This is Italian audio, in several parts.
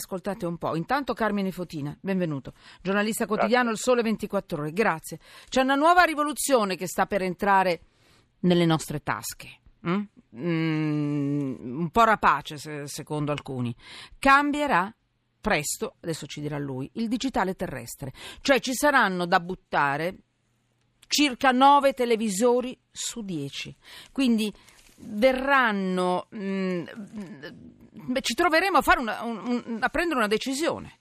ascoltate un po'. Intanto Carmine Fotina, benvenuto, giornalista quotidiano Il Sole 24 Ore, grazie. C'è una nuova rivoluzione che sta per entrare nelle nostre tasche. Mm? Mm, un po' rapace se, secondo alcuni. Cambierà presto, adesso ci dirà lui, il digitale terrestre. Cioè ci saranno da buttare circa 9 televisori su 10. Quindi verranno... Mh, mm, ci troveremo a, una, un, a prendere una decisione.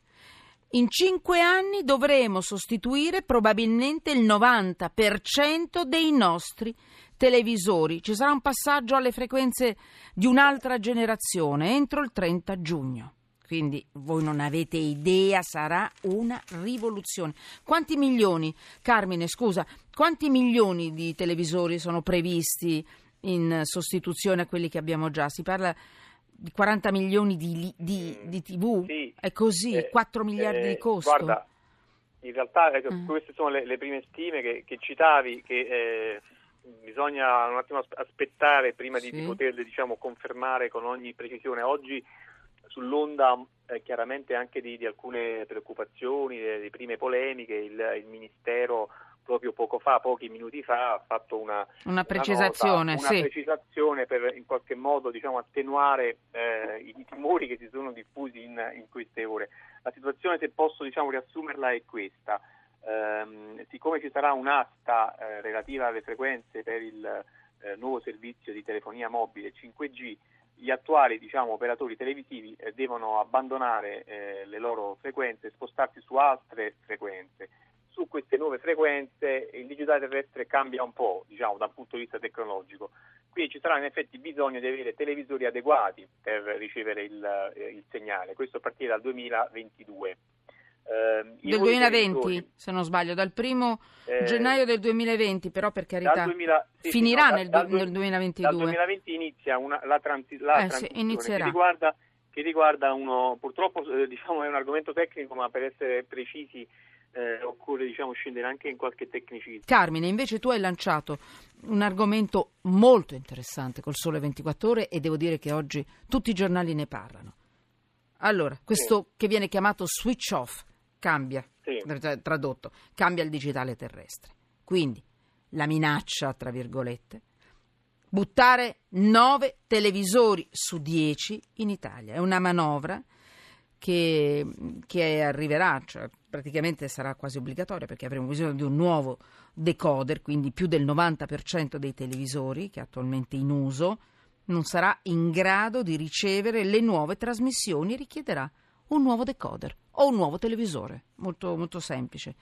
In cinque anni dovremo sostituire probabilmente il 90% dei nostri televisori. Ci sarà un passaggio alle frequenze di un'altra generazione entro il 30 giugno. Quindi voi non avete idea, sarà una rivoluzione. Quanti milioni, Carmine, scusa, quanti milioni di televisori sono previsti in sostituzione a quelli che abbiamo già? Si parla di 40 milioni di, di, di TV? Sì. È così? Eh, 4 miliardi eh, di costo? Guarda, in realtà ecco, mm. queste sono le, le, prime stime che, che citavi, che eh, bisogna un attimo aspettare prima sì. di, di poterle diciamo, confermare con ogni precisione. Oggi sull'onda eh, chiaramente anche di, di alcune preoccupazioni, di prime polemiche, il, il Ministero proprio poco fa, pochi minuti fa, ha fatto una, una precisazione, una, nota, sì. una precisazione per in qualche modo diciamo, attenuare eh, i timori che si sono diffusi in, in, queste ore. La situazione, se posso diciamo, riassumerla, è questa. Eh, siccome ci sarà un'asta eh, relativa alle frequenze per il eh, nuovo servizio di telefonia mobile 5G, gli attuali diciamo, operatori televisivi eh, devono abbandonare eh, le loro frequenze e spostarsi su altre frequenze nuove frequenze il digitale terrestre cambia un po', diciamo, dal punto di vista tecnologico. Quindi ci sarà in effetti bisogno di avere televisori adeguati per ricevere il, eh, il segnale, questo a partire dal 2022. Eh, del 2020, se non sbaglio, dal primo eh, gennaio del 2020, però per carità 2000, sì, finirà no, nel, dal, nel, 2022. Dal 2020 inizia una, la, transi, la eh, transizione sì, che riguarda, che riguarda uno, purtroppo eh, diciamo, è un argomento tecnico, ma per essere precisi eh, occorre diciamo, scendere anche in qualche tecnicismo. Carmine, invece tu hai lanciato un argomento molto interessante col Sole 24 Ore e devo dire che oggi tutti i giornali ne parlano. Allora, questo sì. che viene chiamato switch off cambia, sì. tradotto, cambia il digitale terrestre. Quindi la minaccia, tra virgolette, buttare 9 televisori su 10 in Italia. È una manovra che, che arriverà, cioè praticamente sarà quasi obbligatoria perché avremo bisogno di un nuovo decoder, quindi più del 90% dei televisori che è attualmente in uso non sarà in grado di ricevere le nuove trasmissioni e richiederà un nuovo decoder o un nuovo televisore, molto, molto semplice.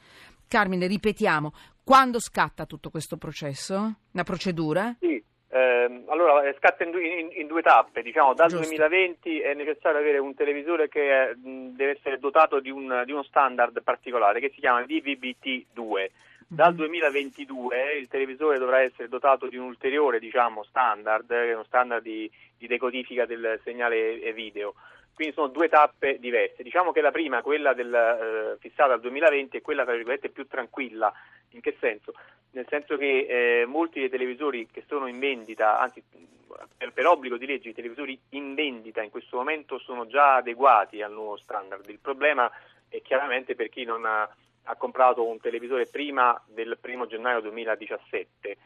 Carmine, ripetiamo, quando scatta tutto questo processo? Una procedura? Sì, eh, allora scatta in, in, in, due tappe, diciamo dal Giusto. 2020 è necessario avere un televisore che è, deve essere dotato di, un, di, uno standard particolare che si chiama DVB-T2. Dal 2022 mhm. il televisore dovrà essere dotato di un ulteriore diciamo, standard, uno standard di, di decodifica del segnale video. Quindi sono due tappe diverse. Diciamo che la prima, quella del, eh, fissata al 2020, è quella più tranquilla. In che senso? Nel senso che eh, molti dei televisori che sono in vendita, anzi per, per, obbligo di legge i televisori in vendita in questo momento sono già adeguati al nuovo standard. Il problema è chiaramente per chi non ha, ha comprato un televisore prima del 1 gennaio 2017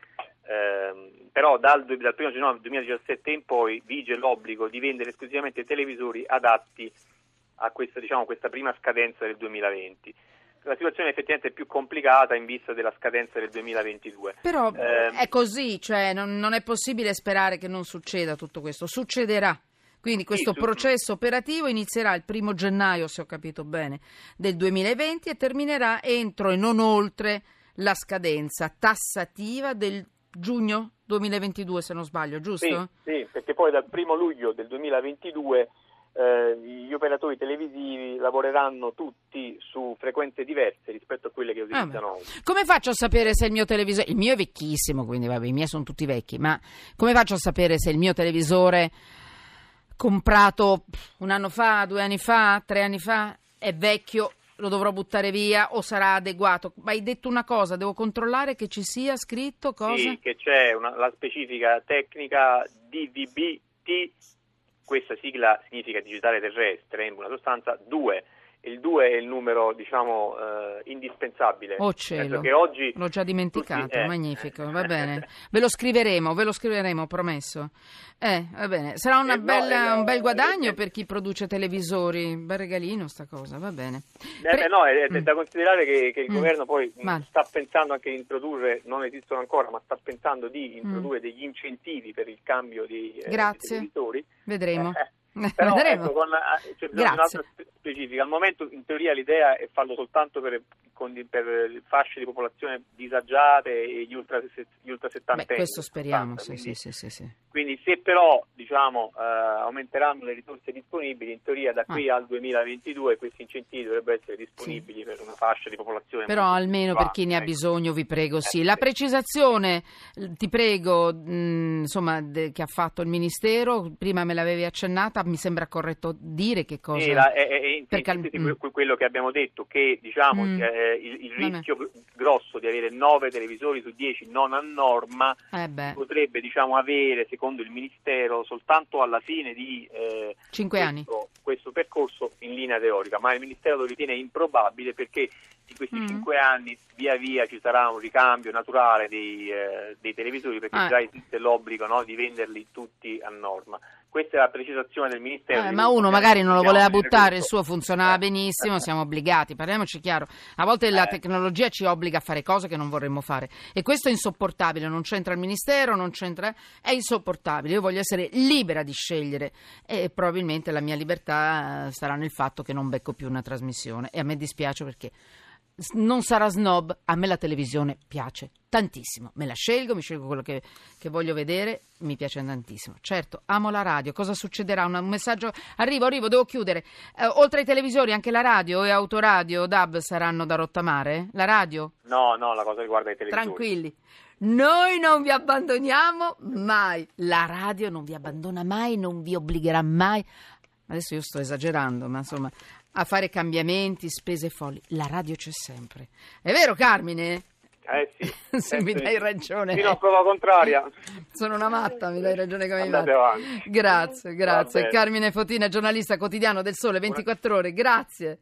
eh, però dal, dal 1 gennaio 2017 in poi vige l'obbligo di vendere esclusivamente televisori adatti a questa, diciamo, questa prima scadenza del 2020 la situazione effettivamente è più complicata in vista della scadenza del 2022. Però eh, è così, cioè non, non, è possibile sperare che non succeda tutto questo, succederà. Quindi questo sì, processo operativo inizierà il primo gennaio, se ho capito bene, del 2020 e terminerà entro e non oltre la scadenza tassativa del giugno 2022 se non sbaglio, giusto? Sì, sì perché poi dal primo luglio del 2022 eh, gli operatori televisivi lavoreranno tutti su frequenze diverse rispetto a quelle che utilizzano ah, oggi. Come faccio a sapere se il mio televisore, il mio è vecchissimo, quindi vabbè, i miei sono tutti vecchi, ma come faccio a sapere se il mio televisore comprato un anno fa, due anni fa, tre anni fa è vecchio lo dovrò buttare via o sarà adeguato. Ma hai detto una cosa, devo controllare che ci sia scritto cosa? Sì, che c'è una, la specifica tecnica DVB-T4 questa sigla significa digitale terrestre, in buona sostanza, due il 2 è il numero diciamo eh, indispensabile. Oh cielo, oggi l'ho già dimenticato, tutti, eh. magnifico, va bene. Ve lo scriveremo, ve lo scriveremo, promesso. Eh, va bene. Sarà eh, bella, no, un bel guadagno per chi produce televisori, bel regalino sta cosa, va bene. Eh, Pre- no, è, mm. da considerare che, che il mm. governo poi Mal. sta pensando anche di introdurre, non esistono ancora, ma sta pensando di introdurre mm. degli incentivi per il cambio di, eh, di televisori. Vedremo. Però ecco, con, c'è un'altra specifica. Al momento in teoria l'idea è farlo soltanto per, per fasce di popolazione disagiate e gli ultra, gli ultra 70 Beh, questo speriamo, sì, quindi, sì, sì, sì, quindi, se però diciamo, eh, aumenteranno le risorse disponibili, in teoria da qui ah. al 2022 questi incentivi dovrebbero essere disponibili per una fascia di popolazione. Però almeno per chi ne ha ecco. bisogno, vi prego, sì. La precisazione, ti prego, mh, insomma, de, che ha fatto il Ministero, prima me l'avevi accennata, mi sembra corretto dire che cosa... Sì, la, è, è, per cal- mm. quello che abbiamo detto, che diciamo, mm. eh, il, il rischio grosso di avere 9 televisori su 10 non a norma eh potrebbe diciamo, avere, secondo il Ministero, soltanto alla fine di eh, 5 questo, anni. questo percorso in linea teorica, ma il Ministero lo ritiene improbabile perché in questi mm. 5 anni via via ci sarà un ricambio naturale dei, eh, dei televisori perché ah. già esiste l'obbligo no, di venderli tutti a norma. Questa è la precisazione del Ministero. Eh, ma uno magari non lo voleva buttare, il suo funzionava benissimo, siamo obbligati, parliamoci chiaro. A volte la eh. tecnologia ci obbliga a fare cose che non vorremmo fare e questo è insopportabile, non c'entra il Ministero, non c'entra... è insopportabile. Io voglio essere libera di scegliere e probabilmente la mia libertà sarà nel fatto che non becco più una trasmissione e a me dispiace perché non sarà snob, a me la televisione piace tantissimo, me la scelgo, mi scelgo quello che, che voglio vedere, mi piace tantissimo. Certo, amo la radio, cosa succederà? Un, un messaggio, arrivo, arrivo, devo chiudere. Eh, oltre ai televisori anche la radio e autoradio, DAB saranno da rottamare? La radio? No, no, la cosa riguarda i televisori. Tranquilli. Noi non vi abbandoniamo mai, la radio non vi abbandona mai, non vi obbligherà mai. Adesso io sto esagerando, ma insomma, a fare cambiamenti, spese folli. La radio c'è sempre. È vero, Carmine? Eh sì. Se eh mi dai ragione. Fino a prova contraria. Sono una matta, mi dai ragione come Andate Grazie, grazie. Carmine Fotina, giornalista quotidiano del Sole 24 Ore, grazie.